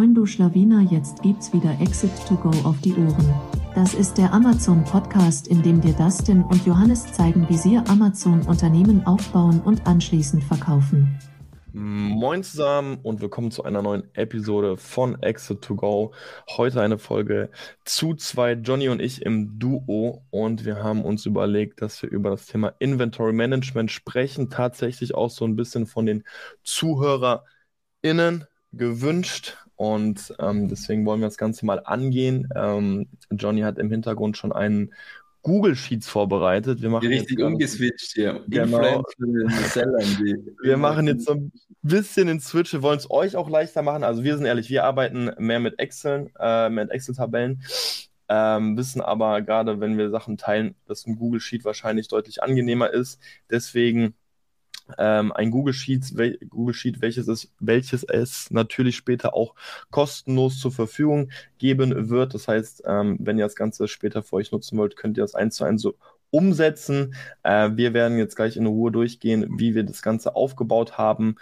Moin du Schlawiner, jetzt gibt's wieder Exit to Go auf die Ohren. Das ist der Amazon Podcast, in dem dir Dustin und Johannes zeigen, wie sie Amazon Unternehmen aufbauen und anschließend verkaufen. Moin zusammen und willkommen zu einer neuen Episode von Exit to Go. Heute eine Folge zu zwei, Johnny und ich im Duo. Und wir haben uns überlegt, dass wir über das Thema Inventory Management sprechen. Tatsächlich auch so ein bisschen von den ZuhörerInnen gewünscht. Und ähm, deswegen wollen wir das Ganze mal angehen. Ähm, Johnny hat im Hintergrund schon einen Google Sheets vorbereitet. Wir machen richtig umgeswitcht hier. Genau. wir machen jetzt so ein bisschen den Switch. Wir wollen es euch auch leichter machen. Also wir sind ehrlich, wir arbeiten mehr mit Excel, äh, mit Excel-Tabellen. Ähm, wissen aber gerade, wenn wir Sachen teilen, dass ein Google Sheet wahrscheinlich deutlich angenehmer ist. Deswegen ähm, ein Google Sheet, wel Google Sheet welches, es, welches es natürlich später auch kostenlos zur Verfügung geben wird. Das heißt, ähm, wenn ihr das Ganze später für euch nutzen wollt, könnt ihr das eins zu eins so umsetzen. Äh, wir werden jetzt gleich in Ruhe durchgehen, wie wir das Ganze aufgebaut haben.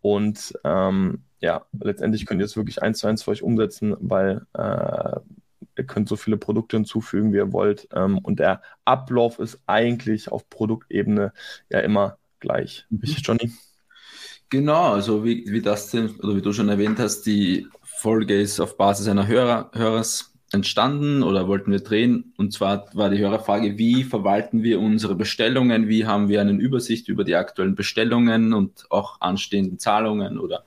Und ähm, ja, letztendlich könnt ihr es wirklich eins zu eins für euch umsetzen, weil äh, ihr könnt so viele Produkte hinzufügen, wie ihr wollt. Ähm, und der Ablauf ist eigentlich auf Produktebene ja immer gleich. Richtig, Johnny? Genau, also wie, wie das denn, oder wie du schon erwähnt hast, die Folge ist auf Basis einer Hörer, Hörers entstanden oder wollten wir drehen. Und zwar war die Hörerfrage, wie verwalten wir unsere Bestellungen, wie haben wir eine Übersicht über die aktuellen Bestellungen und auch anstehenden Zahlungen oder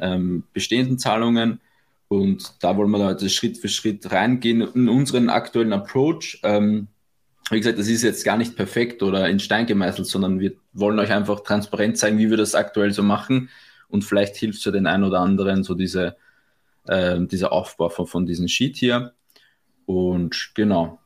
ähm, bestehenden Zahlungen. Und da wollen wir heute Schritt für Schritt reingehen in unseren aktuellen Approach. Ähm, wie gesagt, das ist jetzt gar nicht perfekt oder in Stein gemeißelt, sondern wir wollen euch einfach transparent zeigen, wie wir das aktuell so machen. Und vielleicht hilft es ja den einen oder anderen so diese, äh, dieser Aufbau von, von diesem Sheet hier. Und genau.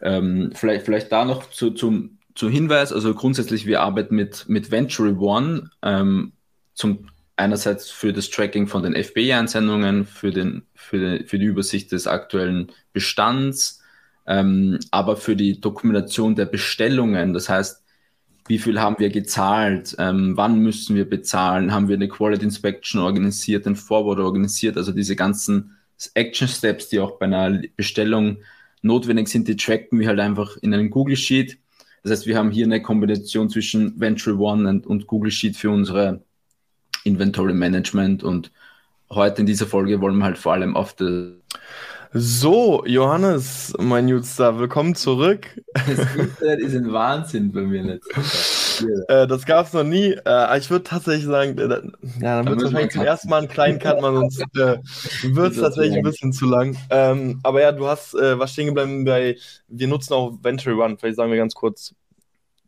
Ähm, vielleicht, vielleicht da noch zu, zum, zum Hinweis, also grundsätzlich, wir arbeiten mit, mit Venture One ähm, zum einerseits für das Tracking von den FBI-Einsendungen, für, den, für, den, für die Übersicht des aktuellen Bestands, ähm, aber für die Dokumentation der Bestellungen, das heißt, wie viel haben wir gezahlt, ähm, wann müssen wir bezahlen, haben wir eine Quality Inspection organisiert, einen Forward organisiert, also diese ganzen Action Steps, die auch bei einer Bestellung notwendig sind, die tracken wir halt einfach in einem Google Sheet. Das heißt, wir haben hier eine Kombination zwischen Venture One und, und Google Sheet für unsere Inventory Management und heute in dieser Folge wollen wir halt vor allem auf das so, Johannes, mein Jutstar, willkommen zurück. Das Internet ist ein Wahnsinn bei mir letztens. äh, das gab es noch nie. Äh, ich würde tatsächlich sagen, äh, ja, dann wird es wahrscheinlich zum ersten Mal einen kleinen Cut machen, sonst äh, wird es tatsächlich ein bisschen zu lang. Ähm, aber ja, du hast was stehen geblieben bei, wir nutzen auch Venture One. Vielleicht sagen wir ganz kurz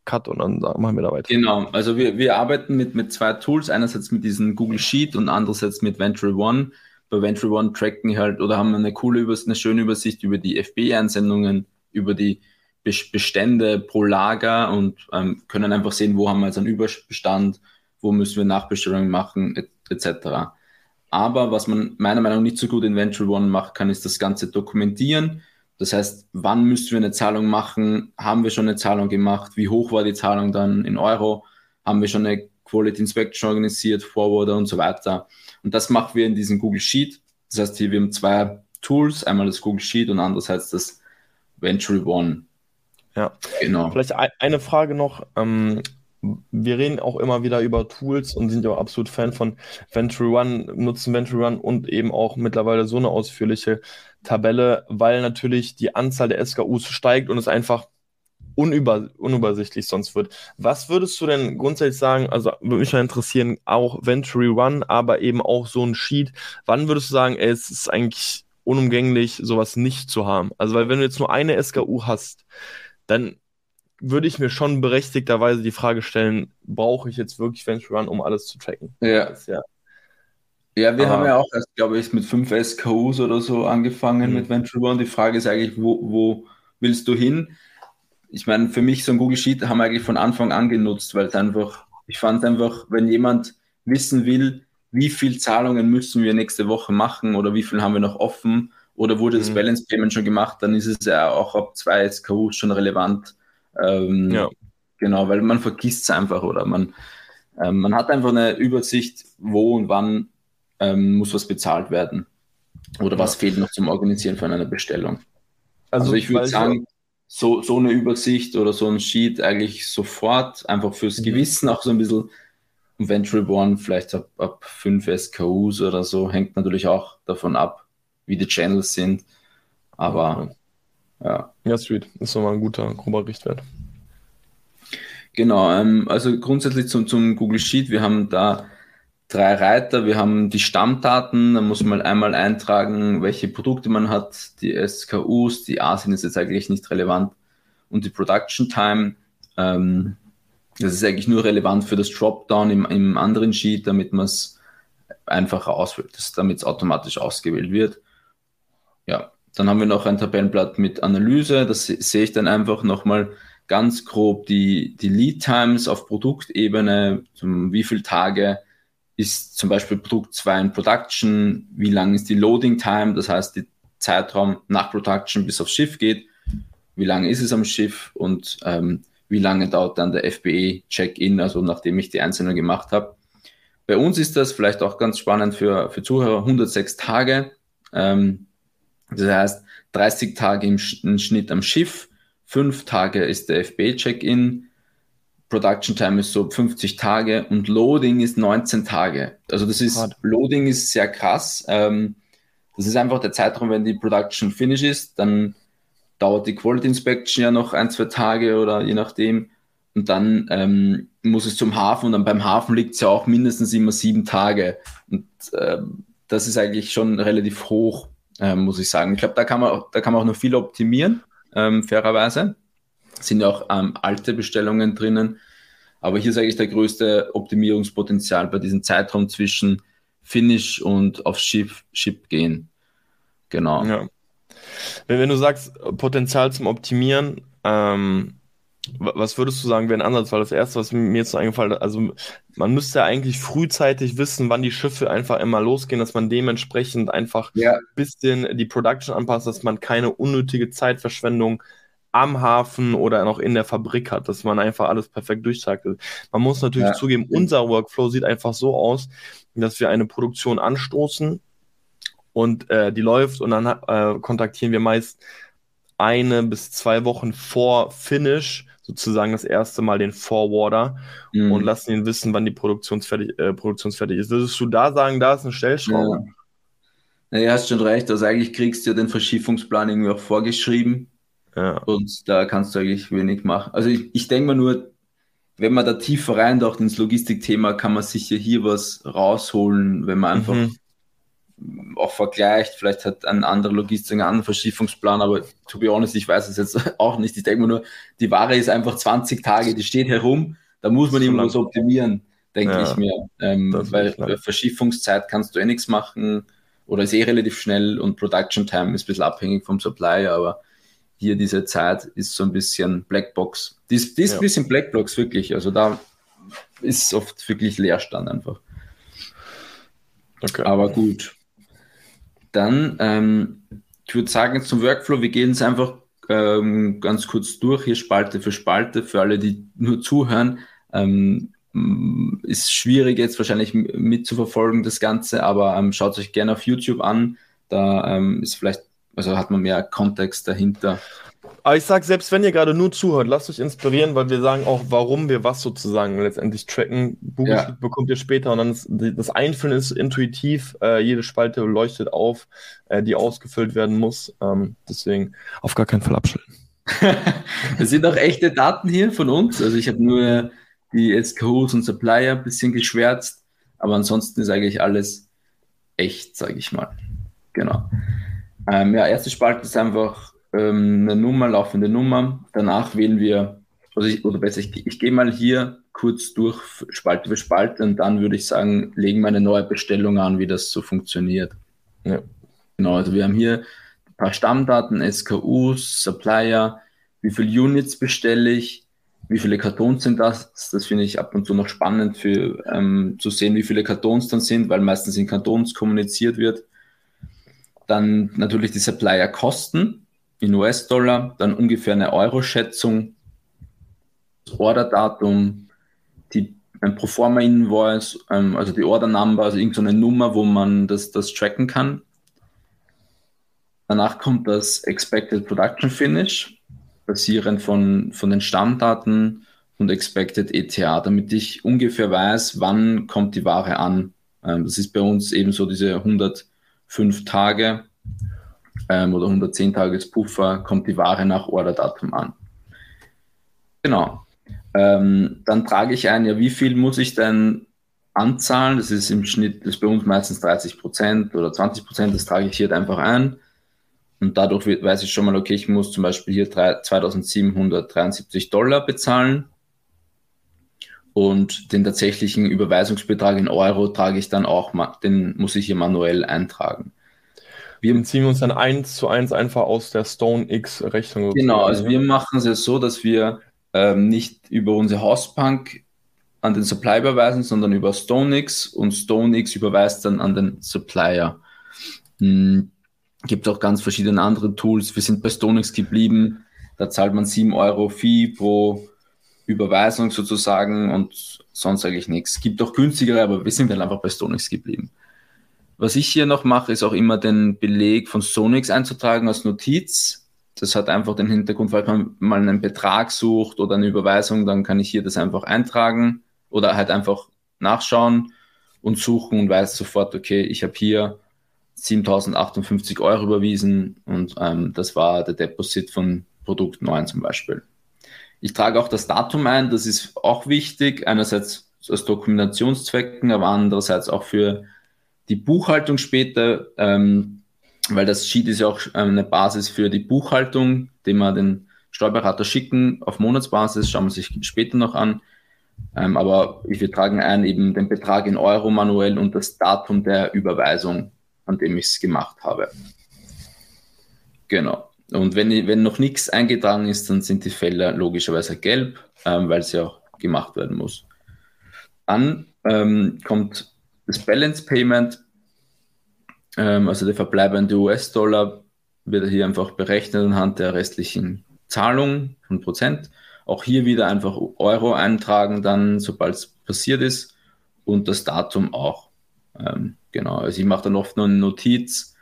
Cut und dann machen wir da weiter. Genau, also wir, wir arbeiten mit, mit zwei Tools, einerseits mit diesem Google Sheet und andererseits mit Venture One bei Venture One tracken halt oder haben eine coole Übersicht, eine schöne Übersicht über die FB-Einsendungen, über die Bestände pro Lager und ähm, können einfach sehen, wo haben wir jetzt einen Überbestand, wo müssen wir Nachbestellungen machen, etc. Aber was man meiner Meinung nach nicht so gut in Venture One machen kann, ist das Ganze dokumentieren. Das heißt, wann müssen wir eine Zahlung machen? Haben wir schon eine Zahlung gemacht? Wie hoch war die Zahlung dann in Euro? Haben wir schon eine Quality Inspection organisiert, Forwarder und so weiter? Und das machen wir in diesem Google Sheet. Das heißt, hier wir haben zwei Tools, einmal das Google Sheet und andererseits das Venture One. Ja, genau. Vielleicht eine Frage noch. Ähm, wir reden auch immer wieder über Tools und sind ja auch absolut Fan von Venture One, nutzen Venture One und eben auch mittlerweile so eine ausführliche Tabelle, weil natürlich die Anzahl der SKUs steigt und es einfach unüber, unübersichtlich sonst wird. Was würdest du denn grundsätzlich sagen, also würde mich mal interessieren, auch Venturi One, aber eben auch so ein Sheet, wann würdest du sagen, ey, es ist eigentlich unumgänglich, sowas nicht zu haben? Also, weil wenn du jetzt nur eine SKU hast, dann würde ich mir schon berechtigterweise die Frage stellen, brauche ich jetzt wirklich Venture Run, um alles zu tracken? Ja. ja. Ja, wir Aber haben ja auch erst, glaube ich, mit fünf SKUs oder so angefangen mhm. mit Venture One. Die Frage ist eigentlich, wo, wo willst du hin? Ich meine, für mich so ein Google Sheet haben wir eigentlich von Anfang an genutzt, weil es einfach, ich fand einfach, wenn jemand wissen will, wie viel Zahlungen müssen wir nächste Woche machen oder wie viel haben wir noch offen oder wurde das mhm. Balance Payment schon gemacht, dann ist es ja auch ab zwei SKU schon relevant. Ähm, ja. Genau, weil man vergisst es einfach oder man, ähm, man hat einfach eine Übersicht, wo und wann ähm, muss was bezahlt werden. Oder was ja. fehlt noch zum Organisieren von einer Bestellung? Also, also ich würde sagen, so, so eine Übersicht oder so ein Sheet eigentlich sofort, einfach fürs mhm. Gewissen, auch so ein bisschen Venture One, vielleicht ab, ab 5 SKUs oder so, hängt natürlich auch davon ab, wie die Channels sind. Aber ja. Ja, Street ist nochmal ein guter, grober Richtwert. Genau, ähm, also grundsätzlich zum, zum Google Sheet, wir haben da drei Reiter. Wir haben die Stammdaten, da muss man einmal eintragen, welche Produkte man hat, die SKUs, die A sind jetzt eigentlich nicht relevant und die Production Time. Ähm, das ist eigentlich nur relevant für das Dropdown im, im anderen Sheet, damit man es einfacher auswählt, damit es automatisch ausgewählt wird. Ja, dann haben wir noch ein Tabellenblatt mit Analyse. Das sehe ich dann einfach nochmal ganz grob die, die Lead Times auf Produktebene, wie viele Tage ist zum Beispiel Produkt 2 in Production, wie lang ist die Loading Time, das heißt die Zeitraum nach Production bis aufs Schiff geht, wie lange ist es am Schiff und ähm, wie lange dauert dann der FBE-Check-in, also nachdem ich die einzelnen gemacht habe. Bei uns ist das vielleicht auch ganz spannend für, für Zuhörer, 106 Tage. Ähm, das heißt, 30 Tage im Schnitt am Schiff, 5 Tage ist der FBE-Check-in, Production Time ist so 50 Tage und Loading ist 19 Tage. Also das ist, Hard. Loading ist sehr krass. Ähm, das ist einfach der Zeitraum, wenn die Production finish ist, dann dauert die Quality Inspection ja noch ein, zwei Tage oder je nachdem. Und dann ähm, muss es zum Hafen und dann beim Hafen liegt es ja auch mindestens immer sieben Tage. Und ähm, das ist eigentlich schon relativ hoch, ähm, muss ich sagen. Ich glaube, da kann man, da kann man auch noch viel optimieren, ähm, fairerweise sind ja auch ähm, alte Bestellungen drinnen. Aber hier ist eigentlich der größte Optimierungspotenzial bei diesem Zeitraum zwischen Finish und aufs Schiff, Ship gehen. Genau. Ja. Wenn, wenn, du sagst, Potenzial zum Optimieren, ähm, was würdest du sagen, wäre ein Ansatz? Weil das erste, was mir jetzt so eingefallen ist, also man müsste ja eigentlich frühzeitig wissen, wann die Schiffe einfach immer losgehen, dass man dementsprechend einfach ja. ein bisschen die Production anpasst, dass man keine unnötige Zeitverschwendung am Hafen oder noch in der Fabrik hat, dass man einfach alles perfekt durchtaktet. Man muss natürlich ja. zugeben, unser Workflow sieht einfach so aus, dass wir eine Produktion anstoßen und äh, die läuft und dann äh, kontaktieren wir meist eine bis zwei Wochen vor Finish sozusagen das erste Mal den Forwarder mhm. und lassen ihn wissen, wann die Produktionsfertig, äh, produktionsfertig ist. Würdest du da sagen, da ist eine Stellschraube? Ja. Ja, hast schon recht. Also eigentlich kriegst du ja den Verschiffungsplan irgendwie auch vorgeschrieben. Ja. Und da kannst du eigentlich wenig machen. Also ich, ich denke mal nur, wenn man da tiefer reintaucht ins Logistikthema, kann man sicher hier was rausholen, wenn man einfach mhm. auch vergleicht. Vielleicht hat ein anderer Logistik einen anderen Verschiffungsplan, aber to be honest, ich weiß es jetzt auch nicht. Ich denke mal nur, die Ware ist einfach 20 Tage, die steht herum, da muss man irgendwas optimieren, denke ja, ich mir. Ähm, weil bei Verschiffungszeit kannst du eh nichts machen oder ist eh relativ schnell und Production Time ist ein bisschen abhängig vom Supplier, aber hier diese Zeit ist so ein bisschen Blackbox. Die ist, die ist ja. ein bisschen Blackbox, wirklich. Also da ist oft wirklich Leerstand einfach. Okay. Aber gut. Dann, ähm, ich würde sagen, zum Workflow, wir gehen es einfach ähm, ganz kurz durch, hier Spalte für Spalte, für alle, die nur zuhören. Ähm, ist schwierig jetzt wahrscheinlich mitzuverfolgen, das Ganze, aber ähm, schaut euch gerne auf YouTube an. Da ähm, ist vielleicht also hat man mehr Kontext dahinter. Aber ich sage, selbst wenn ihr gerade nur zuhört, lasst euch inspirieren, weil wir sagen auch, warum wir was sozusagen letztendlich tracken. Google ja. bekommt ihr später und dann ist, das Einfüllen ist intuitiv. Äh, jede Spalte leuchtet auf, äh, die ausgefüllt werden muss. Ähm, deswegen auf gar keinen Fall abschalten. Es sind auch echte Daten hier von uns. Also ich habe nur die SKUs und Supplier ein bisschen geschwärzt, aber ansonsten ist eigentlich alles echt, sage ich mal. Genau. Ähm, ja, erste Spalte ist einfach ähm, eine Nummer, laufende Nummer. Danach wählen wir, also ich, oder besser, ich, ich gehe mal hier kurz durch Spalte für Spalte und dann würde ich sagen, legen wir eine neue Bestellung an, wie das so funktioniert. Ja. Genau, also wir haben hier ein paar Stammdaten, SKUs, Supplier, wie viele Units bestelle ich, wie viele Kartons sind das? Das finde ich ab und zu noch spannend für ähm, zu sehen, wie viele Kartons dann sind, weil meistens in Kartons kommuniziert wird. Dann natürlich die Supplier-Kosten in US-Dollar, dann ungefähr eine Euro-Schätzung, das Order-Datum, die ein Proforma-Invoice, ähm, also die Order-Number, also irgendeine Nummer, wo man das, das tracken kann. Danach kommt das Expected Production Finish, basierend von, von den Stammdaten und Expected ETA, damit ich ungefähr weiß, wann kommt die Ware an. Ähm, das ist bei uns eben so diese 105 Tage ähm, oder 110 Tages Puffer, kommt die Ware nach Orderdatum an. Genau. Ähm, dann trage ich ein, ja, wie viel muss ich denn anzahlen? Das ist im Schnitt, das ist bei uns meistens 30 Prozent oder 20 Prozent, das trage ich hier einfach ein. Und dadurch weiß ich schon mal, okay, ich muss zum Beispiel hier 2773 Dollar bezahlen. Und den tatsächlichen Überweisungsbetrag in Euro trage ich dann auch, den muss ich hier manuell eintragen. Wir beziehen uns dann eins zu eins einfach aus der Stone X-Rechnung. Genau, also wir machen es jetzt so, dass wir ähm, nicht über unsere Hausbank an den Supply überweisen, sondern über StoneX und StoneX überweist dann an den Supplier. Hm, gibt auch ganz verschiedene andere Tools. Wir sind bei StoneX geblieben. Da zahlt man 7 Euro Fee pro Überweisung sozusagen und sonst eigentlich nichts. Gibt auch günstigere, aber wir sind dann einfach bei StoneX geblieben. Was ich hier noch mache, ist auch immer den Beleg von StoneX einzutragen als Notiz das hat einfach den Hintergrund, falls man mal einen Betrag sucht oder eine Überweisung, dann kann ich hier das einfach eintragen oder halt einfach nachschauen und suchen und weiß sofort, okay, ich habe hier 7058 Euro überwiesen und ähm, das war der Deposit von Produkt 9 zum Beispiel. Ich trage auch das Datum ein, das ist auch wichtig, einerseits aus Dokumentationszwecken, aber andererseits auch für die Buchhaltung später. Ähm, weil das Sheet ist ja auch ähm, eine Basis für die Buchhaltung, die wir den Steuerberater schicken auf Monatsbasis, schauen wir sich später noch an. Ähm, aber wir tragen ein eben den Betrag in Euro manuell und das Datum der Überweisung, an dem ich es gemacht habe. Genau. Und wenn, wenn noch nichts eingetragen ist, dann sind die Felder logischerweise gelb, ähm, weil ja auch gemacht werden muss. Dann ähm, kommt das Balance Payment. Ähm, also der verbleibende US-Dollar wird hier einfach berechnet anhand der restlichen Zahlung von Prozent. Auch hier wieder einfach Euro eintragen, dann sobald es passiert ist und das Datum auch. Ähm, genau, also ich mache dann oft nur eine Notiz,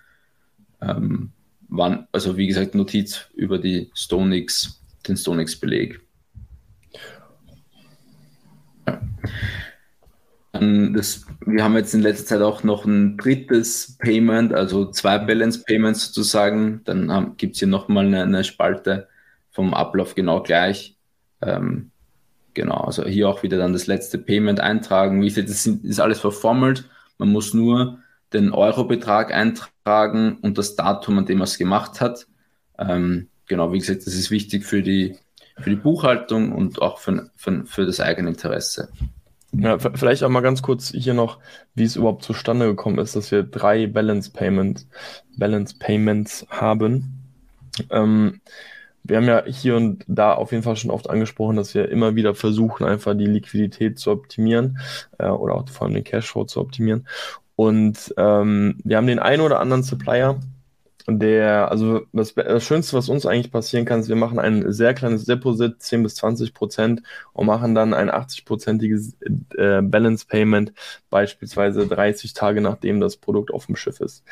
ähm, wann, also wie gesagt, Notiz über die StoneX, den. Ähm, das, wir haben jetzt in letzter Zeit auch noch ein drittes Payment, also zwei Balance Payments sozusagen. Dann gibt es hier nochmal eine, eine Spalte vom Ablauf genau gleich. Ähm, genau, also hier auch wieder dann das letzte Payment eintragen. Wie gesagt, das sind, ist alles verformelt. Man muss nur den Eurobetrag eintragen und das Datum, an dem man es gemacht hat. Ähm, genau, wie gesagt, das ist wichtig für die, für die Buchhaltung und auch für, für, für das eigene Interesse. Ja, vielleicht auch mal ganz kurz hier noch, wie es überhaupt zustande gekommen ist, dass wir drei Balance Payments, Balance Payments haben. Ähm, wir haben ja hier und da auf jeden Fall schon oft angesprochen, dass wir immer wieder versuchen, einfach die Liquidität zu optimieren äh, oder auch vor allem den Cashflow zu optimieren. Und ähm, wir haben den einen oder anderen Supplier, der, also das, das, Schönste, was uns eigentlich passieren kann, ist, wir machen ein sehr kleines Deposit, 10 bis 20 Prozent, und machen dann ein 80-prozentiges äh, Balance Payment, beispielsweise 30 Tage nachdem das Produkt auf dem Schiff ist.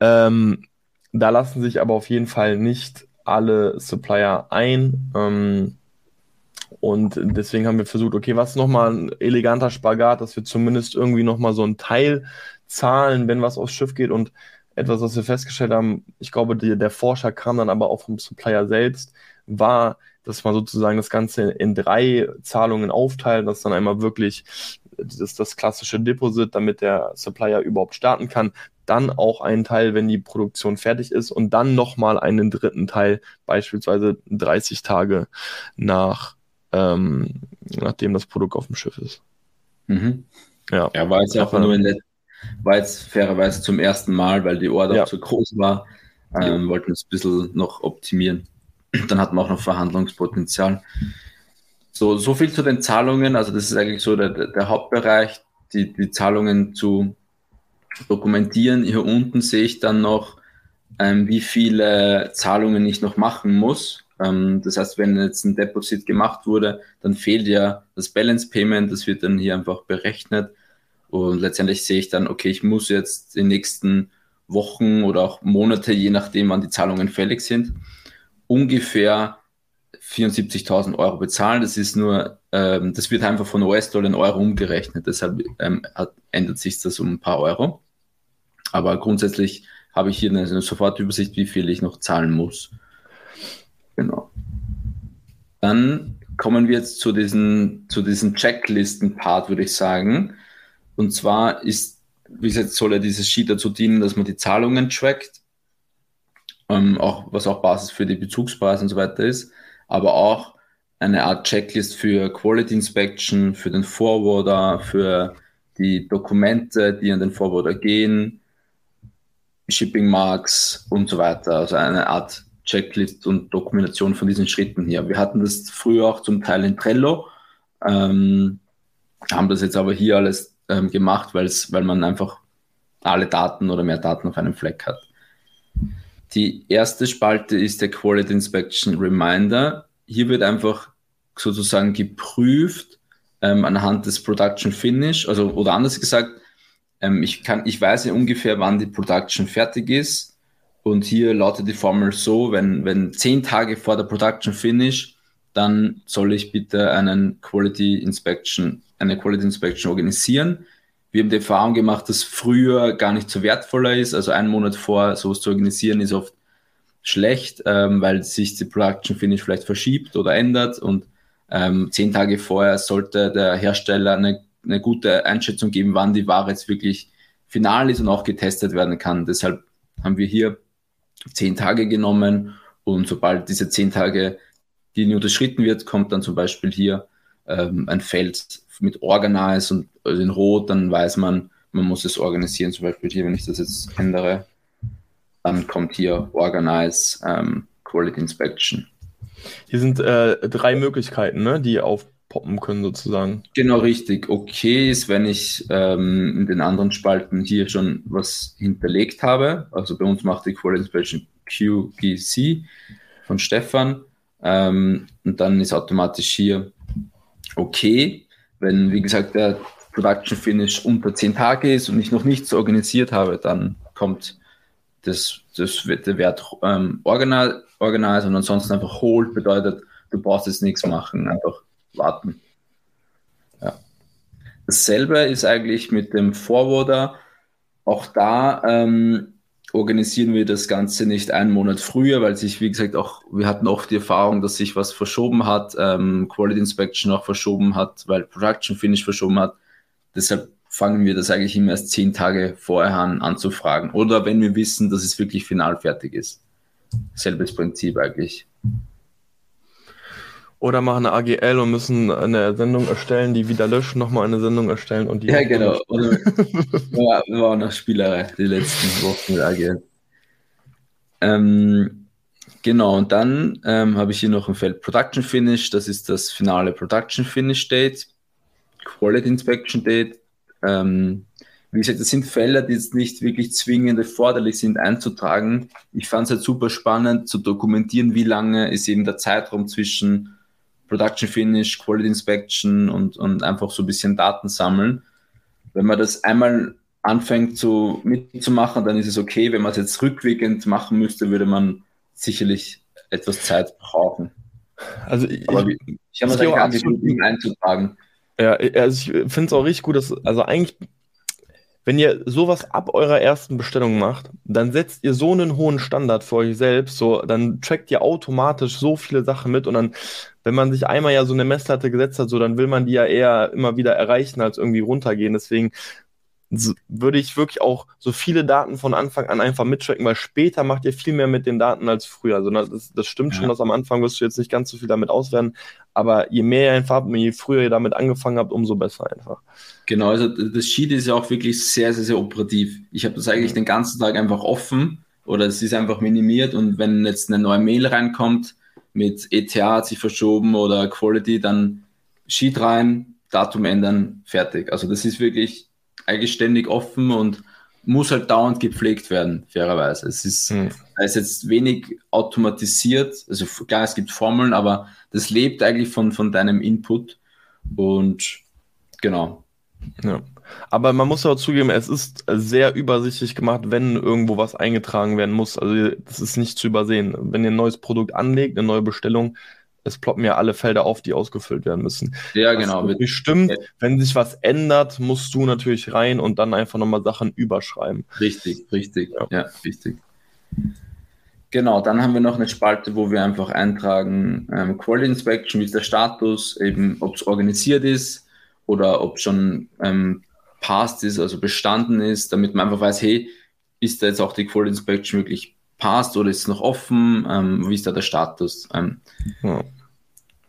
Ähm, da lassen sich aber auf jeden Fall nicht alle Supplier ein. Ähm, und deswegen haben wir versucht, okay, was nochmal ein eleganter Spagat, dass wir zumindest irgendwie nochmal so einen Teil zahlen, wenn was aufs Schiff geht und etwas, was wir festgestellt haben, ich glaube, die, der Forscher kam dann aber auch vom Supplier selbst, war, dass man sozusagen das Ganze in drei Zahlungen aufteilt, dass dann einmal wirklich das, das klassische Deposit, damit der Supplier überhaupt starten kann, dann auch einen Teil, wenn die Produktion fertig ist und dann nochmal einen dritten Teil, beispielsweise 30 Tage nach, ähm, nachdem das Produkt auf dem Schiff ist. Mhm. Ja. ja, war jetzt auch nur in, der, war jetzt fairerweise zum ersten Mal, weil die Order ja. zu groß war. Ähm, wollten es ein bisschen noch optimieren. Dann hatten wir auch noch Verhandlungspotenzial. So, so viel zu den Zahlungen. Also das ist eigentlich so der, der Hauptbereich, die, die Zahlungen zu dokumentieren. Hier unten sehe ich dann noch, ähm, wie viele Zahlungen ich noch machen muss. Ähm, das heißt, wenn jetzt ein Deposit gemacht wurde, dann fehlt ja das Balance Payment. Das wird dann hier einfach berechnet. Und letztendlich sehe ich dann, okay, ich muss jetzt die nächsten Wochen oder auch Monate, je nachdem, wann die Zahlungen fällig sind, ungefähr 74.000 Euro bezahlen. Das ist nur, ähm, das wird einfach von US-Dollar in Euro umgerechnet. Deshalb ähm, hat, ändert sich das um ein paar Euro. Aber grundsätzlich habe ich hier eine, eine Sofortübersicht, wie viel ich noch zahlen muss. Genau. Dann kommen wir jetzt zu diesen, zu diesen Checklisten-Part, würde ich sagen. Und zwar ist, wie gesagt, soll ja dieses Sheet dazu dienen, dass man die Zahlungen trackt, ähm, auch, was auch Basis für die Bezugspreise und so weiter ist, aber auch eine Art Checklist für Quality Inspection, für den Forwarder, für die Dokumente, die an den Forwarder gehen, Shipping Marks und so weiter. Also eine Art Checklist und Dokumentation von diesen Schritten hier. Wir hatten das früher auch zum Teil in Trello, ähm, haben das jetzt aber hier alles ähm, gemacht, weil man einfach alle Daten oder mehr Daten auf einem Fleck hat. Die erste Spalte ist der Quality Inspection Reminder. Hier wird einfach sozusagen geprüft ähm, anhand des Production Finish, also oder anders gesagt, ähm, ich, kann, ich weiß ja ungefähr, wann die Production fertig ist. Und hier lautet die Formel so, wenn, wenn zehn Tage vor der Production Finish, dann soll ich bitte einen Quality Inspection, eine Quality Inspection organisieren. Wir haben die Erfahrung gemacht, dass früher gar nicht so wertvoller ist. Also einen Monat vor sowas zu organisieren ist oft schlecht, ähm, weil sich die Production Finish vielleicht verschiebt oder ändert. Und ähm, zehn Tage vorher sollte der Hersteller eine eine gute Einschätzung geben, wann die Ware jetzt wirklich final ist und auch getestet werden kann. Deshalb haben wir hier zehn Tage genommen und sobald diese zehn Tage die unterschritten wird, kommt dann zum Beispiel hier ähm, ein Feld mit Organize und in Rot, dann weiß man, man muss es organisieren. Zum Beispiel hier, wenn ich das jetzt ändere, dann kommt hier Organize ähm, Quality Inspection. Hier sind äh, drei Möglichkeiten, ne, die auf poppen können sozusagen. Genau richtig. Okay ist, wenn ich ähm, in den anderen Spalten hier schon was hinterlegt habe. Also bei uns macht die Quality Inspection QGC von Stefan. Ähm, und dann ist automatisch hier okay. Wenn, wie gesagt, der Production Finish unter 10 Tage ist und ich noch nichts organisiert habe, dann kommt das, das wird der Wert ähm, organisiert und ansonsten einfach hold bedeutet, du brauchst jetzt nichts machen, einfach warten. Ja. Dasselbe ist eigentlich mit dem Forwarder. Auch da ähm, organisieren wir das Ganze nicht einen Monat früher, weil sich, wie gesagt, auch, wir hatten oft die Erfahrung, dass sich was verschoben hat, ähm, Quality Inspection auch verschoben hat, weil Production Finish verschoben hat. Deshalb fangen wir das eigentlich immer erst zehn Tage vorher an anzufragen. Oder wenn wir wissen, dass es wirklich final fertig ist. Selbes Prinzip eigentlich. Oder machen eine AGL und müssen eine Sendung erstellen, die wieder löschen, nochmal eine Sendung erstellen und die. Ja, genau. Oder, war, war noch Spielerei die letzten Wochen mit AGL. Ähm, genau, und dann ähm, habe ich hier noch ein Feld Production Finish. Das ist das finale Production Finish Date. Quality Inspection Date. Ähm, wie gesagt, das sind Fälle, die jetzt nicht wirklich zwingend erforderlich sind einzutragen. Ich fand es halt super spannend zu dokumentieren, wie lange ist eben der Zeitraum zwischen Production Finish, Quality Inspection und, und einfach so ein bisschen Daten sammeln. Wenn man das einmal anfängt zu, mitzumachen, dann ist es okay. Wenn man es jetzt rückwirkend machen müsste, würde man sicherlich etwas Zeit brauchen. Also ich, Aber ich, ich habe mir eigentlich angeboten, einzutragen. Ja, also ich finde es auch richtig gut, dass, also eigentlich wenn ihr sowas ab eurer ersten Bestellung macht, dann setzt ihr so einen hohen Standard für euch selbst, so, dann trackt ihr automatisch so viele Sachen mit und dann, wenn man sich einmal ja so eine Messlatte gesetzt hat, so, dann will man die ja eher immer wieder erreichen, als irgendwie runtergehen. Deswegen würde ich wirklich auch so viele Daten von Anfang an einfach mittracken, weil später macht ihr viel mehr mit den Daten als früher. Also das, das stimmt ja. schon, dass am Anfang wirst du jetzt nicht ganz so viel damit auswerten, aber je mehr ihr einfach habt, je früher ihr damit angefangen habt, umso besser einfach. Genau, also das Sheet ist ja auch wirklich sehr, sehr, sehr operativ. Ich habe das eigentlich den ganzen Tag einfach offen oder es ist einfach minimiert und wenn jetzt eine neue Mail reinkommt mit ETH hat sich verschoben oder Quality, dann Sheet rein, Datum ändern, fertig. Also das ist wirklich eigentlich ständig offen und muss halt dauernd gepflegt werden, fairerweise. Es ist, hm. da ist jetzt wenig automatisiert, also klar, es gibt Formeln, aber das lebt eigentlich von, von deinem Input und genau. Ja. Aber man muss ja auch zugeben, es ist sehr übersichtlich gemacht, wenn irgendwo was eingetragen werden muss. Also das ist nicht zu übersehen. Wenn ihr ein neues Produkt anlegt, eine neue Bestellung, es ploppen ja alle Felder auf, die ausgefüllt werden müssen. Ja, genau. Das stimmt. Wenn sich was ändert, musst du natürlich rein und dann einfach nochmal Sachen überschreiben. Richtig, richtig. Ja, ja richtig. Genau, dann haben wir noch eine Spalte, wo wir einfach eintragen, ähm, Quality Inspection, wie ist der Status, eben ob es organisiert ist oder ob schon ähm, passed ist, also bestanden ist, damit man einfach weiß, hey, ist da jetzt auch die Quality Inspection wirklich passed oder ist es noch offen, ähm, wie ist da der Status? Ähm, ja.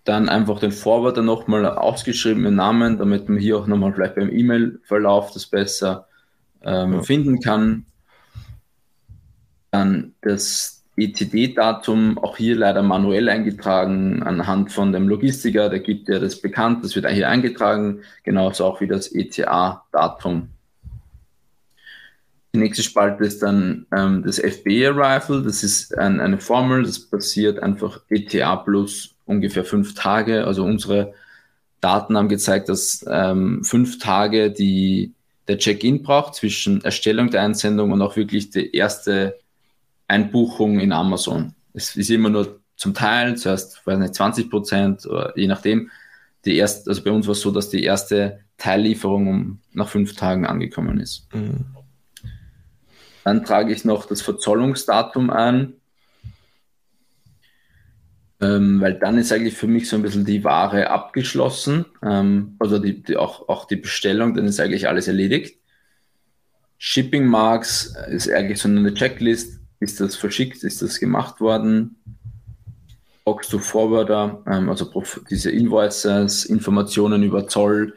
Dann einfach den Forwarder nochmal ausgeschrieben im Namen, damit man hier auch nochmal vielleicht beim E-Mail-Verlauf das besser ähm, ja. finden kann. Dann das ETD-Datum, auch hier leider manuell eingetragen anhand von dem Logistiker, der gibt ja das bekannt, das wird hier eingetragen, genauso auch wie das ETA-Datum. Die nächste Spalte ist dann ähm, das FBA-Arrival, das ist ein, eine Formel, das passiert einfach ETA plus ungefähr fünf Tage. Also unsere Daten haben gezeigt, dass ähm, fünf Tage die, der Check-in braucht zwischen Erstellung der Einsendung und auch wirklich die erste Einbuchung in Amazon. Es ist immer nur zum Teil, zuerst, weiß nicht, 20 Prozent oder je nachdem. Die erste, also bei uns war es so, dass die erste Teillieferung um, nach fünf Tagen angekommen ist. Mhm. Dann trage ich noch das Verzollungsdatum ein, ähm, weil dann ist eigentlich für mich so ein bisschen die Ware abgeschlossen, ähm, also die, die auch, auch die Bestellung, dann ist eigentlich alles erledigt. Shipping Marks ist eigentlich so eine Checklist, ist das verschickt, ist das gemacht worden? Box to Forwarder, ähm, also diese Invoices, Informationen über Zoll,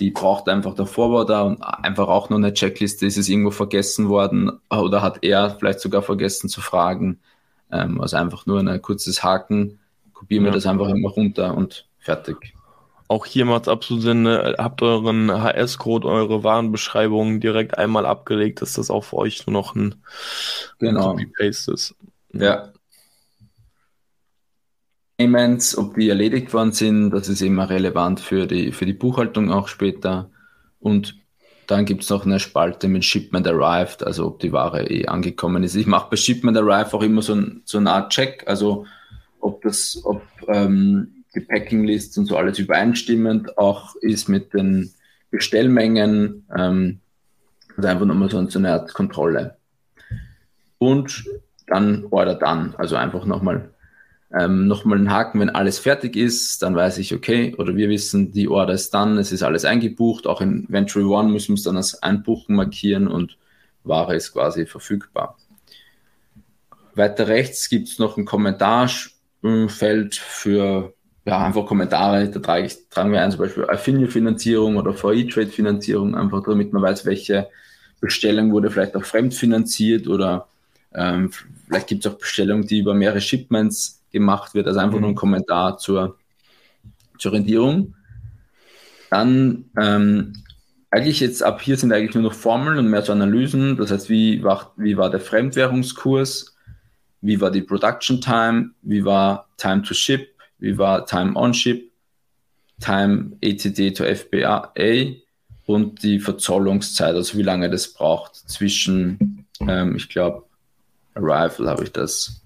die braucht einfach der Forwarder und einfach auch nur eine Checkliste, ist es irgendwo vergessen worden oder hat er vielleicht sogar vergessen zu fragen. Ähm, also einfach nur ein kurzes Haken, kopieren wir ja. das einfach immer runter und fertig. Auch hier macht es absolut Sinn, ne? habt euren HS-Code, eure Warenbeschreibung direkt einmal abgelegt, dass das auch für euch nur noch ein genau. Copy-Paste ist. Ja. Payments, ob die erledigt worden sind, das ist immer relevant für die, für die Buchhaltung auch später. Und dann gibt es noch eine Spalte mit Shipment Arrived, also ob die Ware eh angekommen ist. Ich mache bei Shipment Arrived auch immer so, ein, so eine Art Check, also ob das, ob ähm, die Packing-List und so alles übereinstimmend auch ist mit den Bestellmengen. Ähm, also einfach nochmal so eine Art Kontrolle. Und dann Order dann, also einfach nochmal ähm, nochmal einen Haken, wenn alles fertig ist, dann weiß ich, okay, oder wir wissen, die Order ist dann, es ist alles eingebucht, auch in Venture One müssen wir es dann als Einbuchen markieren und Ware ist quasi verfügbar. Weiter rechts gibt es noch ein Kommentarfeld für ja, einfach Kommentare, da trage ich, tragen wir ein, zum Beispiel Affinio-Finanzierung oder VE-Trade-Finanzierung, einfach damit man weiß, welche Bestellung wurde vielleicht auch fremdfinanziert oder ähm, vielleicht gibt es auch Bestellungen, die über mehrere Shipments gemacht wird, also einfach mhm. nur ein Kommentar zur, zur Rendierung. Dann ähm, eigentlich jetzt ab hier sind eigentlich nur noch Formeln und mehr so Analysen, das heißt, wie war, wie war der Fremdwährungskurs, wie war die Production Time, wie war Time to Ship, wie war Time on Ship, Time ATD to FBA und die Verzollungszeit, also wie lange das braucht zwischen, ähm, ich glaube, Arrival habe ich das.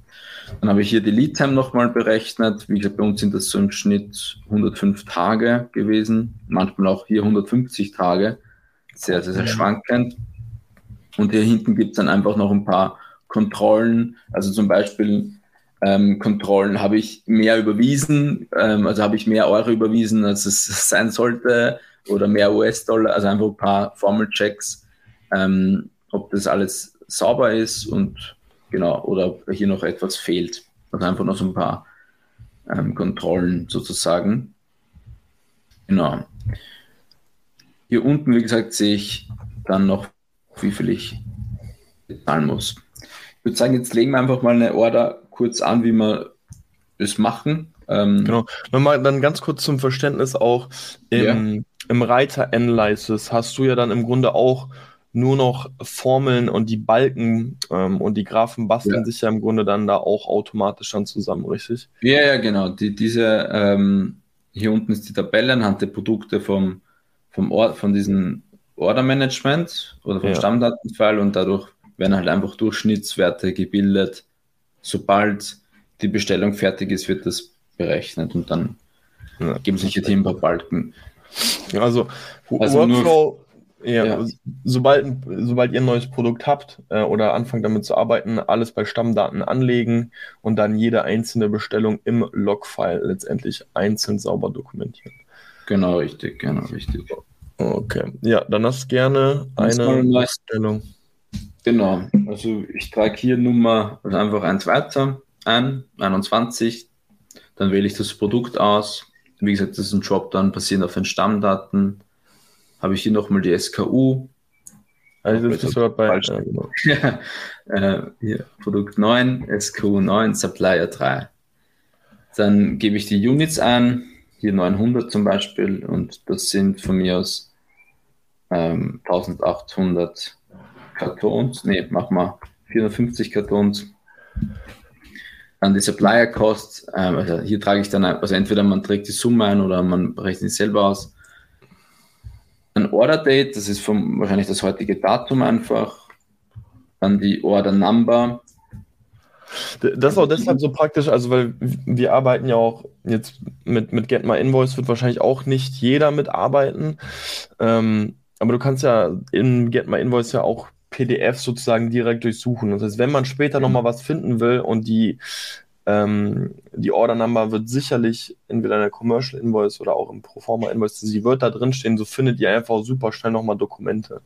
Dann habe ich hier die Lead Time nochmal berechnet. Wie gesagt, bei uns sind das so im Schnitt 105 Tage gewesen, manchmal auch hier 150 Tage. Sehr, sehr, sehr schwankend. Und hier hinten gibt es dann einfach noch ein paar Kontrollen. Also zum Beispiel ähm, Kontrollen. Habe ich mehr überwiesen, ähm, also habe ich mehr Euro überwiesen, als es sein sollte, oder mehr US-Dollar, also einfach ein paar Formelchecks, ähm, ob das alles sauber ist und genau, oder hier noch etwas fehlt. Also einfach noch so ein paar ähm, Kontrollen sozusagen. Genau. Hier unten, wie gesagt, sehe ich dann noch, wie viel ich bezahlen muss. Ich würde sagen, jetzt legen wir einfach mal eine Order kurz an, wie wir es machen. Ähm, genau. Nochmal dann ganz kurz zum Verständnis auch. Im, ja. im Reiter Analysis hast du ja dann im Grunde auch nur noch Formeln und die Balken ähm, und die Graphen basteln ja. sich ja im Grunde dann da auch automatisch dann zusammen, richtig? Ja, ja, genau. Die, diese, ähm, hier unten ist die Tabelle anhand der Produkte vom, vom Ort, von diesen Order Management oder vom ja. Stammdatenfall und dadurch werden halt einfach Durchschnittswerte gebildet. Sobald die Bestellung fertig ist, wird das berechnet und dann ja, geben sich hier ein paar Balken. Also, also Workflow, ja, ja. Sobald, sobald ihr ein neues Produkt habt äh, oder anfangt damit zu arbeiten, alles bei Stammdaten anlegen und dann jede einzelne Bestellung im Logfile letztendlich einzeln sauber dokumentieren. Genau, richtig, genau, richtig. Okay, ja, dann hast du gerne eine Bestellung. Genau, also ich trage hier Nummer, also einfach eins weiter ein, 21, dann wähle ich das Produkt aus. Wie gesagt, das ist ein Job dann basierend auf den Stammdaten habe ich hier nochmal die SKU. Also das ist sogar bei äh, genau. ja, äh, hier, Produkt 9, SKU 9, Supplier 3. Dann gebe ich die Units ein, hier 900 zum Beispiel, und das sind von mir aus ähm, 1800 Kartons. Ne, mach mal 450 Kartons. Dann die Supplier Cost, ähm, also hier trage ich dann, also entweder man trägt die Summe ein oder man rechnet sie selber aus ein Order Date, das ist vom, wahrscheinlich das heutige Datum einfach. Dann die Order Number. Das ist auch deshalb so praktisch, also weil wir arbeiten ja auch jetzt mit, mit Get My Invoice, wird wahrscheinlich auch nicht jeder mitarbeiten. Ähm, aber du kannst ja in Get My Invoice ja auch PDF sozusagen direkt durchsuchen. Das heißt, wenn man später mhm. nochmal was finden will und die ähm, die Order Number wird sicherlich entweder in der Commercial Invoice oder auch im Proforma Invoice, sie wird da drin stehen, so findet ihr einfach super schnell nochmal Dokumente.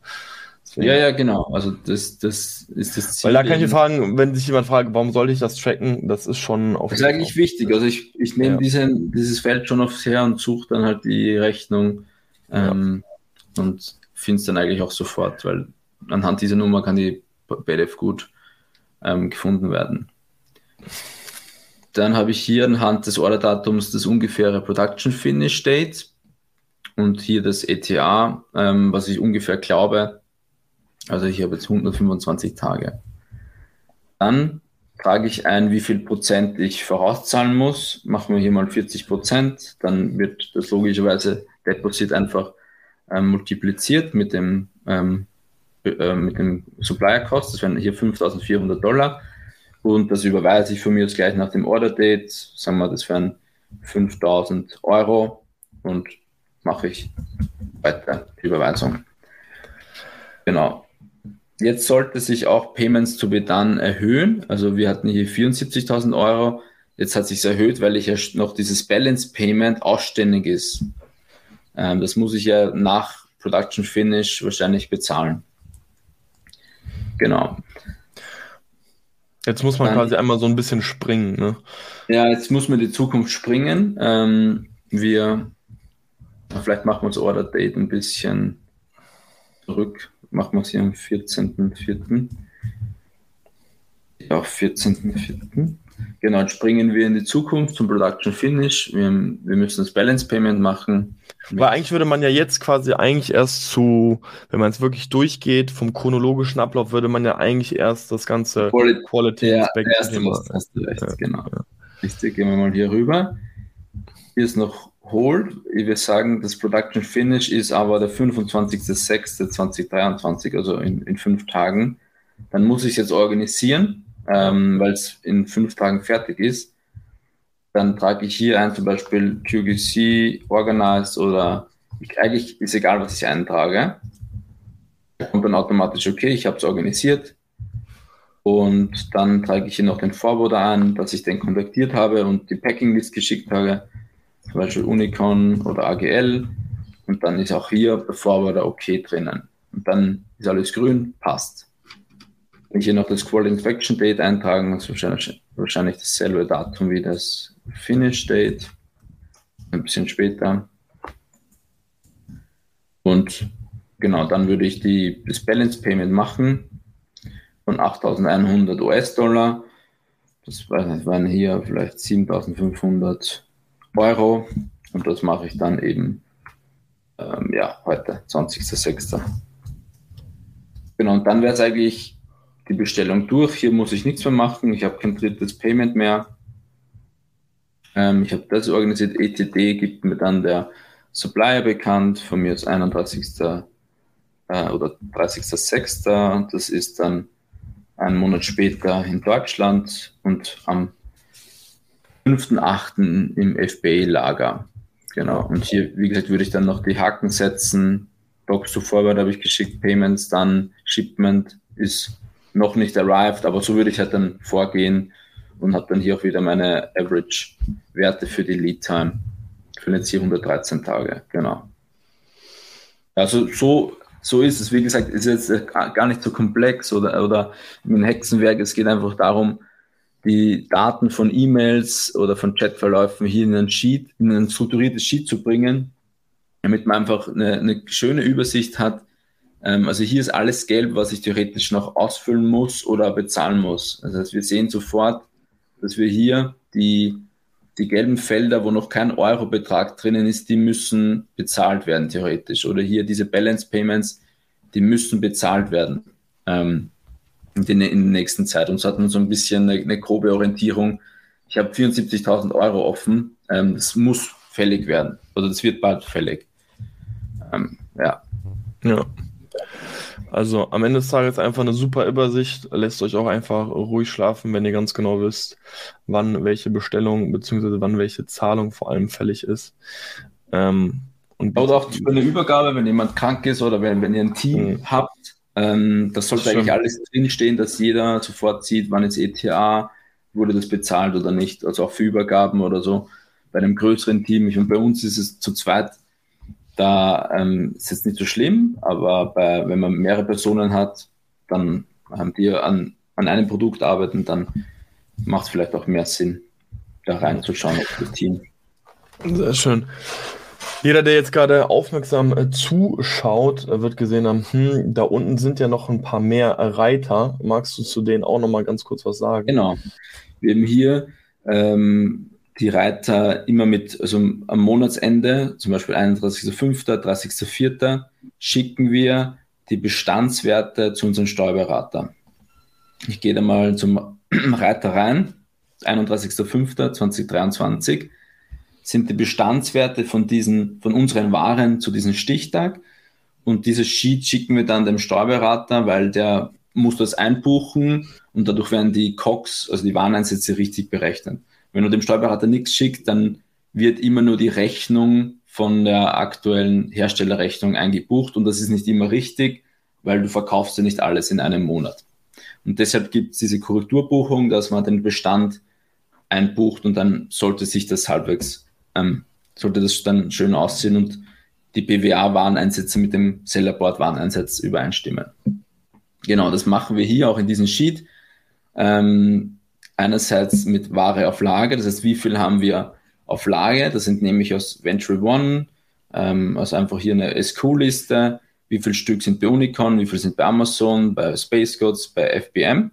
Deswegen, ja, ja, genau. Also das, das ist das Ziel. Weil da kann ich fragen, wenn sich jemand fragt, warum sollte ich das tracken, das ist schon auf. Das ist eigentlich wichtig. Also ich, ich nehme ja. diese, dieses Feld schon aufs her und suche dann halt die Rechnung ähm, ja. und finde es dann eigentlich auch sofort, weil anhand dieser Nummer kann die PDF gut ähm, gefunden werden. Dann habe ich hier anhand des Orderdatums das ungefähre Production Finish Date und hier das ETA, ähm, was ich ungefähr glaube. Also ich habe jetzt 125 Tage. Dann trage ich ein, wie viel Prozent ich vorauszahlen muss. Machen wir hier mal 40 Prozent. Dann wird das logischerweise Deposit einfach ähm, multipliziert mit dem, ähm, äh, mit dem Supplier Cost. Das wären hier 5400 Dollar und das überweise ich von mir jetzt gleich nach dem Order Date, sagen wir, das wären 5000 Euro und mache ich weiter die Überweisung. Genau. Jetzt sollte sich auch Payments to be done erhöhen. Also wir hatten hier 74.000 Euro. Jetzt hat sich erhöht, weil ich ja noch dieses Balance Payment ausständig ist. Ähm, das muss ich ja nach Production Finish wahrscheinlich bezahlen. Genau. Jetzt muss man quasi einmal so ein bisschen springen. Ne? Ja, jetzt muss man die Zukunft springen. Ähm, wir, vielleicht machen wir uns Order Date ein bisschen zurück. Machen wir es hier am 14.04. Ja, 14.04. Genau, springen wir in die Zukunft zum Production Finish. Wir, wir müssen das Balance Payment machen. Weil eigentlich würde man ja jetzt quasi eigentlich erst zu, wenn man es wirklich durchgeht, vom chronologischen Ablauf würde man ja eigentlich erst das ganze Quality, Quality ja, Inspect Thema. Hast du recht, ja, genau. Ja. Richtig, gehen wir mal hier rüber. Hier ist noch Hold. Ich würde sagen, das Production Finish ist aber der 25.06.2023, also in, in fünf Tagen. Dann muss ich es jetzt organisieren ähm, weil es in fünf Tagen fertig ist. Dann trage ich hier ein, zum Beispiel QGC, Organized oder ich, eigentlich ist egal, was ich eintrage. Kommt dann automatisch, okay, ich habe es organisiert. Und dann trage ich hier noch den Forwarder an, dass ich den kontaktiert habe und die Packing-List geschickt habe, zum Beispiel Unicon oder AGL. Und dann ist auch hier der Forwarder okay drinnen. Und dann ist alles grün, passt. Wenn ich hier noch das Quality Inspection Date eintragen, das ist wahrscheinlich, wahrscheinlich dasselbe Datum wie das Finish Date. Ein bisschen später. Und genau, dann würde ich die, das Balance Payment machen von 8100 US-Dollar. Das waren hier vielleicht 7500 Euro. Und das mache ich dann eben ähm, ja, heute, 20.06. Genau, und dann wäre es eigentlich die Bestellung durch. Hier muss ich nichts mehr machen. Ich habe kein drittes Payment mehr. Ähm, ich habe das organisiert. ETD gibt mir dann der Supplier bekannt. Von mir ist 31. äh, oder 30.06. Das ist dann einen Monat später in Deutschland und am 5.8. im FBA-Lager. Genau. Und hier, wie gesagt, würde ich dann noch die Haken setzen. Docs to Forward habe ich geschickt, Payments, dann Shipment ist noch nicht arrived, aber so würde ich halt dann vorgehen und habe dann hier auch wieder meine Average-Werte für die Lead Time. Für jetzt hier 113 Tage, genau. Also so, so ist es. Wie gesagt, ist jetzt gar nicht so komplex oder, oder ein Hexenwerk. Es geht einfach darum, die Daten von E-Mails oder von Chatverläufen hier in ein Sheet, in ein strukturiertes Sheet zu bringen, damit man einfach eine, eine schöne Übersicht hat. Ähm, also hier ist alles gelb, was ich theoretisch noch ausfüllen muss oder bezahlen muss. Das heißt, wir sehen sofort, dass wir hier die, die gelben Felder, wo noch kein Eurobetrag drinnen ist, die müssen bezahlt werden, theoretisch. Oder hier diese Balance Payments, die müssen bezahlt werden ähm, in der nächsten Zeit. Und so hat man so ein bisschen eine, eine grobe Orientierung. Ich habe 74.000 Euro offen. Ähm, das muss fällig werden. Oder das wird bald fällig. Ähm, ja. Ja. Also am Ende des Tages einfach eine super Übersicht, lässt euch auch einfach ruhig schlafen, wenn ihr ganz genau wisst, wann welche Bestellung bzw. wann welche Zahlung vor allem fällig ist. Ähm, und oder auch für eine Übergabe, wenn jemand krank ist oder wenn, wenn ihr ein Team mhm. habt, ähm, das sollte Stimmt. eigentlich alles drinstehen, dass jeder sofort sieht, wann jetzt ETA, wurde das bezahlt oder nicht. Also auch für Übergaben oder so. Bei einem größeren Team, ich, und bei uns ist es zu zweit da ähm, ist es nicht so schlimm, aber bei, wenn man mehrere Personen hat, dann haben die an, an einem Produkt arbeiten, dann macht es vielleicht auch mehr Sinn, da reinzuschauen auf das Team. Sehr schön. Jeder, der jetzt gerade aufmerksam äh, zuschaut, äh, wird gesehen haben, hm, da unten sind ja noch ein paar mehr Reiter. Magst du zu denen auch noch mal ganz kurz was sagen? Genau. Wir haben hier ähm, die Reiter immer mit, also am Monatsende, zum Beispiel 31.05., 30.04., schicken wir die Bestandswerte zu unserem Steuerberater. Ich gehe da mal zum Reiter rein. 31.05.2023 sind die Bestandswerte von diesen, von unseren Waren zu diesem Stichtag. Und dieses Sheet schicken wir dann dem Steuerberater, weil der muss das einbuchen und dadurch werden die COX, also die Wareneinsätze, richtig berechnet. Wenn du dem Steuerberater nichts schickst, dann wird immer nur die Rechnung von der aktuellen Herstellerrechnung eingebucht und das ist nicht immer richtig, weil du verkaufst ja nicht alles in einem Monat. Und deshalb gibt es diese Korrekturbuchung, dass man den Bestand einbucht und dann sollte sich das halbwegs, ähm, sollte das dann schön aussehen und die BWA-Wareneinsätze mit dem Sellerboard-Wareneinsatz übereinstimmen. Genau, das machen wir hier auch in diesem Sheet. Ähm, einerseits mit Ware auf Lage, das heißt, wie viel haben wir auf Lage? Das sind nämlich aus Venture One, ähm, also einfach hier eine SQ-Liste, wie viel Stück sind bei Unicorn, wie viel sind bei Amazon, bei Space Gods, bei FBM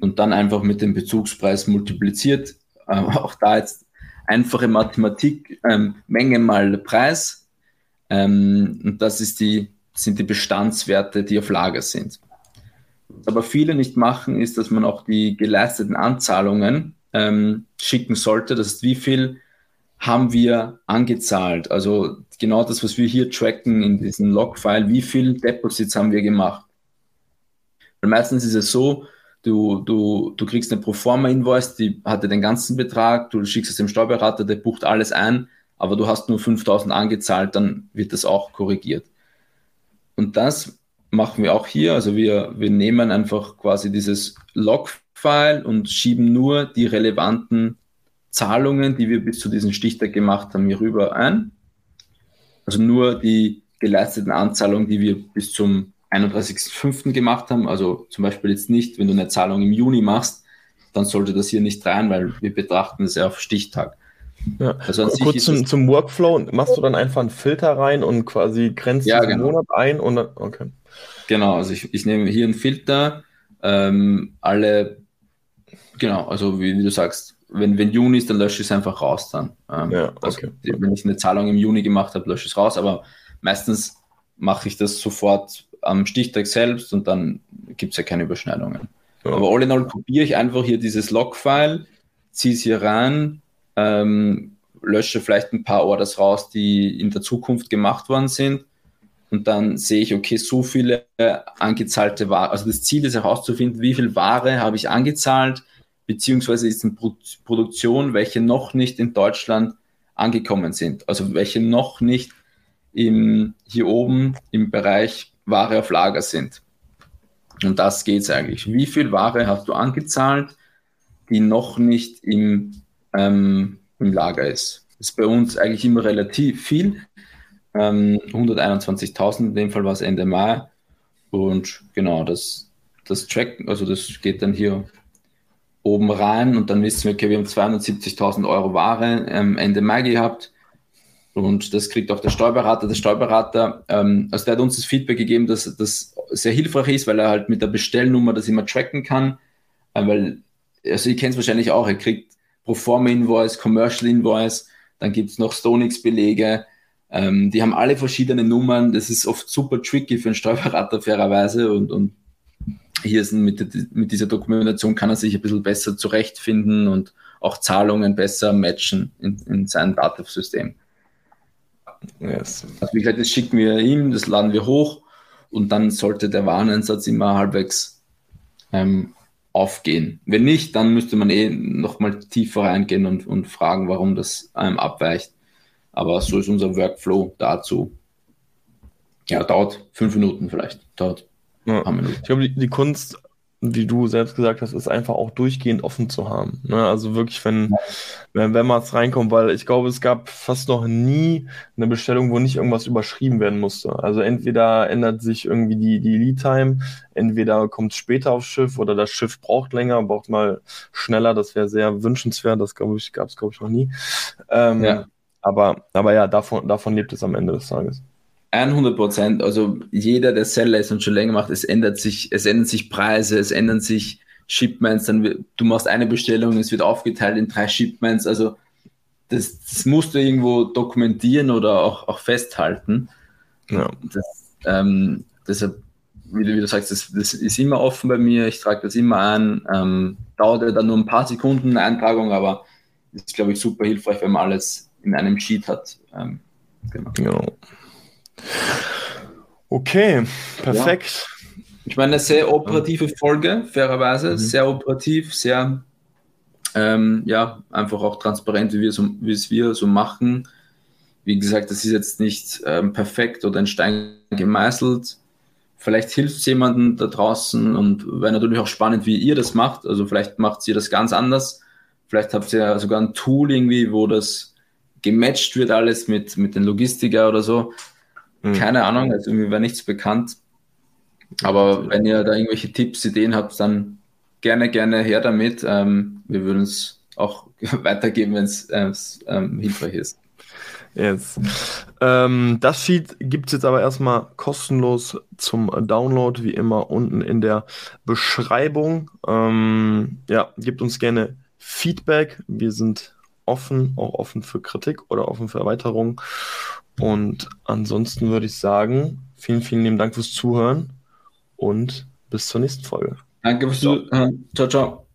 und dann einfach mit dem Bezugspreis multipliziert. Äh, auch da jetzt einfache Mathematik, ähm, Menge mal Preis. Ähm, und das ist die, sind die Bestandswerte, die auf Lager sind. Aber viele nicht machen, ist, dass man auch die geleisteten Anzahlungen ähm, schicken sollte. Das ist, wie viel haben wir angezahlt? Also genau das, was wir hier tracken in diesem Logfile, wie viel Deposits haben wir gemacht? Weil meistens ist es so, du, du, du kriegst eine Proforma-Invoice, die hatte den ganzen Betrag, du schickst es dem Steuerberater, der bucht alles ein, aber du hast nur 5000 angezahlt, dann wird das auch korrigiert. Und das machen wir auch hier. Also wir, wir nehmen einfach quasi dieses Log-File und schieben nur die relevanten Zahlungen, die wir bis zu diesem Stichtag gemacht haben, hier rüber ein. Also nur die geleisteten Anzahlungen, die wir bis zum 31.05. gemacht haben. Also zum Beispiel jetzt nicht, wenn du eine Zahlung im Juni machst, dann sollte das hier nicht rein, weil wir betrachten es ja auf Stichtag. Ja. Also Kurz zum, zum, Workflow, machst du dann einfach einen Filter rein und quasi grenzt ja, den genau. Monat ein und dann, okay. Genau, also ich, ich nehme hier einen Filter, ähm, alle, genau, also wie, wie, du sagst, wenn, wenn Juni ist, dann lösche ich es einfach raus dann. Ähm, ja, also okay. also, wenn ich eine Zahlung im Juni gemacht habe, lösche ich es raus, aber meistens mache ich das sofort am Stichtag selbst und dann gibt es ja keine Überschneidungen. Ja. Aber all in all kopiere ich einfach hier dieses Log-File, ziehe es hier rein, ähm, lösche vielleicht ein paar Orders raus, die in der Zukunft gemacht worden sind und dann sehe ich, okay, so viele angezahlte Ware. Also das Ziel ist herauszufinden, wie viel Ware habe ich angezahlt, beziehungsweise ist in Pro Produktion, welche noch nicht in Deutschland angekommen sind. Also welche noch nicht im, hier oben im Bereich Ware auf Lager sind. Und das geht es eigentlich. Wie viel Ware hast du angezahlt, die noch nicht im, ähm, im Lager ist? Ist bei uns eigentlich immer relativ viel. Ähm, 121.000, in dem Fall war es Ende Mai. Und genau, das, das Track, also das geht dann hier oben rein und dann wissen wir, okay, wir haben 270.000 Euro Ware ähm, Ende Mai gehabt und das kriegt auch der Steuerberater. Der Steuerberater, ähm, also der hat uns das Feedback gegeben, dass das sehr hilfreich ist, weil er halt mit der Bestellnummer das immer tracken kann. Äh, weil, also ihr kennt es wahrscheinlich auch, er kriegt Proforma Invoice, Commercial Invoice, dann gibt es noch Stonix-Belege. Ähm, die haben alle verschiedene Nummern. Das ist oft super tricky für einen Steuerberater, fairerweise. Und, und hier ist mit, mit dieser Dokumentation kann er sich ein bisschen besser zurechtfinden und auch Zahlungen besser matchen in, in seinem Datensystem. Yes. Also wie gesagt, das schicken wir ihm, das laden wir hoch und dann sollte der Wareneinsatz immer halbwegs ähm, aufgehen. Wenn nicht, dann müsste man eh nochmal tiefer reingehen und, und fragen, warum das einem abweicht. Aber so ist unser Workflow dazu. Ja, dauert fünf Minuten vielleicht. Dauert ja. Ich glaube, die, die Kunst wie du selbst gesagt hast, ist einfach auch durchgehend offen zu haben. Ne? Also wirklich, wenn, wenn, wenn man es reinkommt, weil ich glaube, es gab fast noch nie eine Bestellung, wo nicht irgendwas überschrieben werden musste. Also entweder ändert sich irgendwie die, die Lead-Time, entweder kommt es später aufs Schiff oder das Schiff braucht länger, braucht mal schneller, das wäre sehr wünschenswert, das glaube ich, gab es, glaube ich, noch nie. Ähm, ja. Aber, aber ja, davon, davon lebt es am Ende des Tages. 100 Prozent. Also jeder, der Seller ist und schon länger macht, es ändert sich, es ändern sich Preise, es ändern sich Shipments. Dann du machst eine Bestellung, es wird aufgeteilt in drei Shipments. Also das, das musst du irgendwo dokumentieren oder auch, auch festhalten. Ja. Das, ähm, deshalb, wie du, wie du sagst, das, das, ist immer offen bei mir. Ich trage das immer an. Ähm, dauert ja dann nur ein paar Sekunden eine Eintragung, aber ist, glaube ich, super hilfreich, wenn man alles in einem Sheet hat. Ähm, genau. genau. Okay, perfekt. Ja. Ich meine, eine sehr operative Folge, fairerweise, mhm. sehr operativ, sehr, ähm, ja, einfach auch transparent, wie wir, so, wie es wir so machen. Wie gesagt, das ist jetzt nicht ähm, perfekt oder in Stein gemeißelt. Vielleicht hilft es jemandem da draußen und wäre natürlich auch spannend, wie ihr das macht. Also vielleicht macht ihr das ganz anders. Vielleicht habt ihr sogar ein Tool irgendwie, wo das gematcht wird alles mit, mit den Logistiker oder so. Mhm. Keine Ahnung, also mir war nichts bekannt. Aber wenn ihr da irgendwelche Tipps, Ideen habt, dann gerne, gerne her damit. Ähm, wir würden es auch weitergeben, wenn es ähm, hilfreich ist. Yes. Ähm, das Sheet gibt es jetzt aber erstmal kostenlos zum Download, wie immer unten in der Beschreibung. Ähm, ja, gebt uns gerne Feedback. Wir sind offen, auch offen für Kritik oder offen für Erweiterung. Und ansonsten würde ich sagen, vielen, vielen lieben Dank fürs Zuhören und bis zur nächsten Folge. Danke fürs Zuhören. Ciao, ciao.